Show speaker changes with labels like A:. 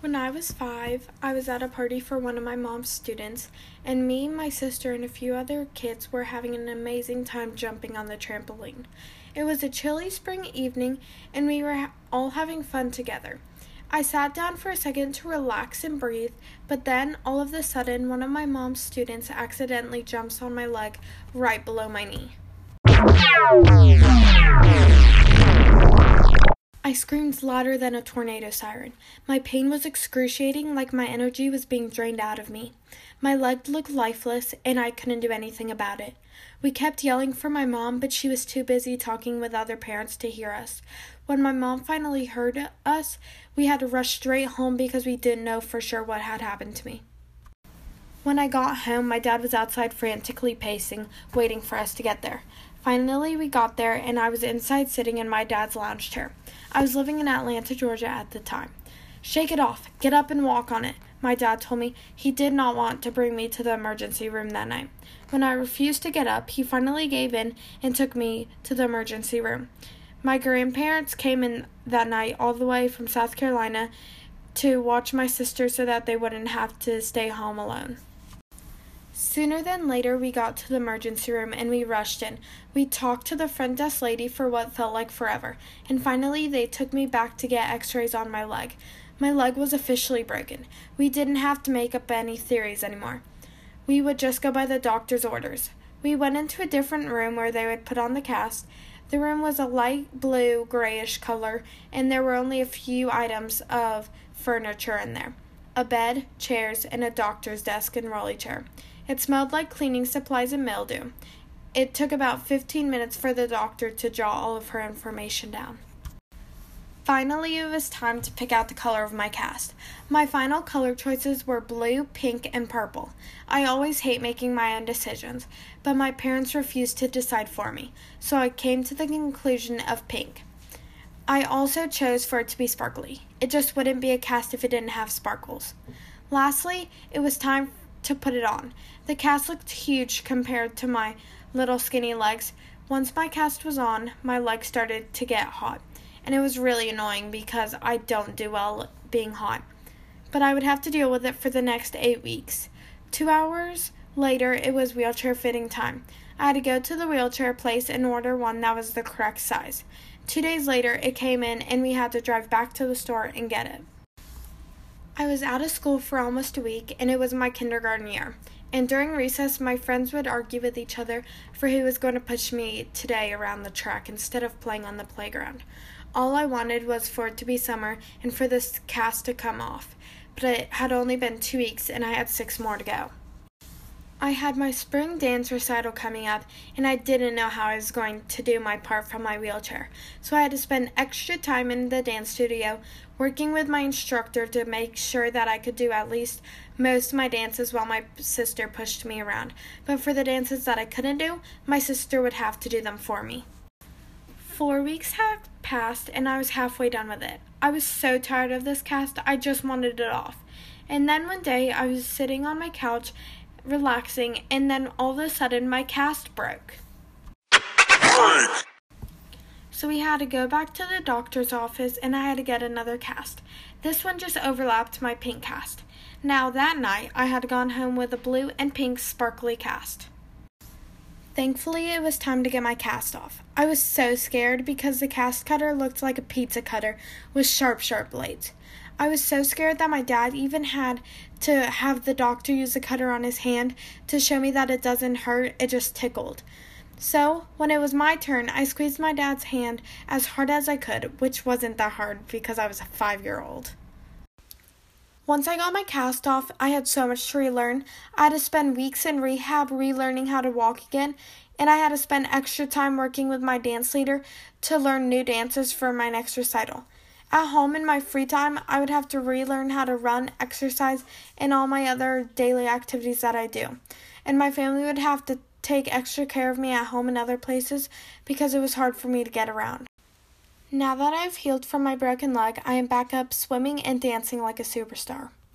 A: When I was five, I was at a party for one of my mom's students, and me, my sister, and a few other kids were having an amazing time jumping on the trampoline. It was a chilly spring evening, and we were all having fun together. I sat down for a second to relax and breathe, but then all of a sudden, one of my mom's students accidentally jumps on my leg right below my knee. I screamed louder than a tornado siren. My pain was excruciating, like my energy was being drained out of me. My leg looked lifeless, and I couldn't do anything about it. We kept yelling for my mom, but she was too busy talking with other parents to hear us. When my mom finally heard us, we had to rush straight home because we didn't know for sure what had happened to me. When I got home, my dad was outside frantically pacing, waiting for us to get there. Finally, we got there, and I was inside sitting in my dad's lounge chair. I was living in Atlanta, Georgia at the time. Shake it off. Get up and walk on it. My dad told me he did not want to bring me to the emergency room that night. When I refused to get up, he finally gave in and took me to the emergency room. My grandparents came in that night all the way from South Carolina to watch my sister so that they wouldn't have to stay home alone. Sooner than later, we got to the emergency room and we rushed in. We talked to the front desk lady for what felt like forever, and finally, they took me back to get x rays on my leg. My leg was officially broken. We didn't have to make up any theories anymore. We would just go by the doctor's orders. We went into a different room where they would put on the cast. The room was a light blue grayish color, and there were only a few items of furniture in there a bed, chairs, and a doctor's desk and rolly chair. It smelled like cleaning supplies and mildew. It took about 15 minutes for the doctor to jot all of her information down. Finally, it was time to pick out the color of my cast. My final color choices were blue, pink, and purple. I always hate making my own decisions, but my parents refused to decide for me, so I came to the conclusion of pink. I also chose for it to be sparkly. It just wouldn't be a cast if it didn't have sparkles. Lastly, it was time to put it on. The cast looked huge compared to my little skinny legs. Once my cast was on, my legs started to get hot, and it was really annoying because I don't do well being hot. But I would have to deal with it for the next eight weeks. Two hours later, it was wheelchair fitting time. I had to go to the wheelchair place and order one that was the correct size. Two days later, it came in, and we had to drive back to the store and get it. I was out of school for almost a week, and it was my kindergarten year. And during recess, my friends would argue with each other for who was going to push me today around the track instead of playing on the playground. All I wanted was for it to be summer and for this cast to come off, but it had only been two weeks and I had six more to go. I had my spring dance recital coming up, and I didn't know how I was going to do my part from my wheelchair. So I had to spend extra time in the dance studio working with my instructor to make sure that I could do at least most of my dances while my sister pushed me around. But for the dances that I couldn't do, my sister would have to do them for me. Four weeks had passed, and I was halfway done with it. I was so tired of this cast, I just wanted it off. And then one day, I was sitting on my couch relaxing, and then all of a sudden my cast broke. So we had to go back to the doctor's office and I had to get another cast. This one just overlapped my pink cast. Now that night I had gone home with a blue and pink sparkly cast. Thankfully, it was time to get my cast off. I was so scared because the cast cutter looked like a pizza cutter with sharp, sharp blades. I was so scared that my dad even had to have the doctor use a cutter on his hand to show me that it doesn't hurt, it just tickled. So, when it was my turn, I squeezed my dad's hand as hard as I could, which wasn't that hard because I was a five year old. Once I got my cast off, I had so much to relearn. I had to spend weeks in rehab relearning how to walk again, and I had to spend extra time working with my dance leader to learn new dances for my next recital. At home in my free time, I would have to relearn how to run, exercise, and all my other daily activities that I do. And my family would have to take extra care of me at home and other places because it was hard for me to get around. Now that I've healed from my broken leg, I am back up swimming and dancing like a superstar.